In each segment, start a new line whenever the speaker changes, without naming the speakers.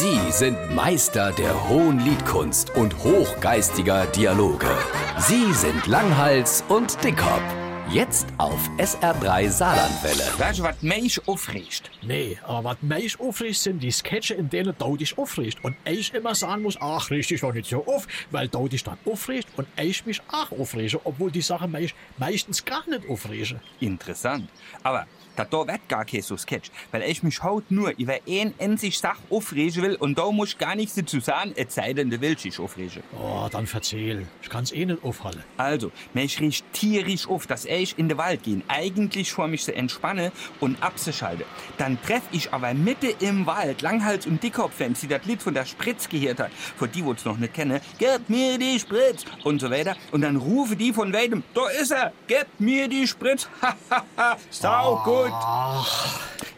Sie sind Meister der hohen Liedkunst und hochgeistiger Dialoge. Sie sind Langhals und Dickhop. Jetzt auf SR3 Saarlandwelle.
Weißt du, was mich aufregt?
Nee, aber was mich aufregt, sind die Sketche, in denen du dich aufregt. Und ich immer sagen muss, ach, riech dich doch nicht so auf, weil du dich dann aufregt und ich mich auch aufrege, obwohl die Sache mich meistens gar nicht aufrege.
Interessant. Aber da da wird gar kein so Sketch, weil ich mich haut nur über ein einzig Sach aufregen will und da muss gar nichts dazu sagen, es sei denn, du willst dich aufregen.
Oh, dann verzähl. Ich kann's eh nicht aufhalten.
Also, mich riecht tierisch auf, dass ich in den Wald gehen, eigentlich vor mich zu entspannen und abzuschalten. Dann treff ich aber Mitte im Wald Langhals und Dickkopf-Fans, die das Lied von der Spritz gehört hat, für die, wo es noch nicht kennen, gib mir die Spritz und so weiter. Und dann rufe die von weitem, da ist er, gib mir die Spritz, hahaha, sau gut.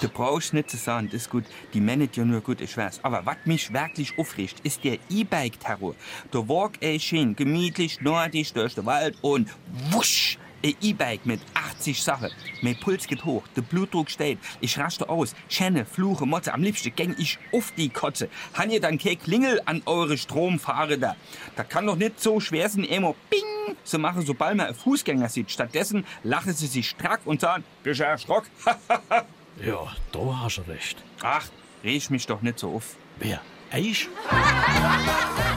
Du brauchst nicht zu sagen, das ist gut, die menet ja nur gut, ich weiß. Aber was mich wirklich aufregt, ist der E-Bike-Terror. Da walk ich hin, gemütlich, nordisch durch den Wald und wusch, ein E-Bike mit 80 Sachen. Mein Puls geht hoch, der Blutdruck steht, ich raste aus, schenne, fluche, motze, am liebsten gäng ich auf die Kotze. Han ihr dann kein Klingel an eure Stromfahrräder? Da kann doch nicht so schwer sein, immer Bing zu machen, sobald man einen Fußgänger sieht. Stattdessen lachen sie sich strack und sagen, bist du erschrock?
Ja, da hast du recht.
Ach, reg mich doch nicht so auf.
Wer? Ich?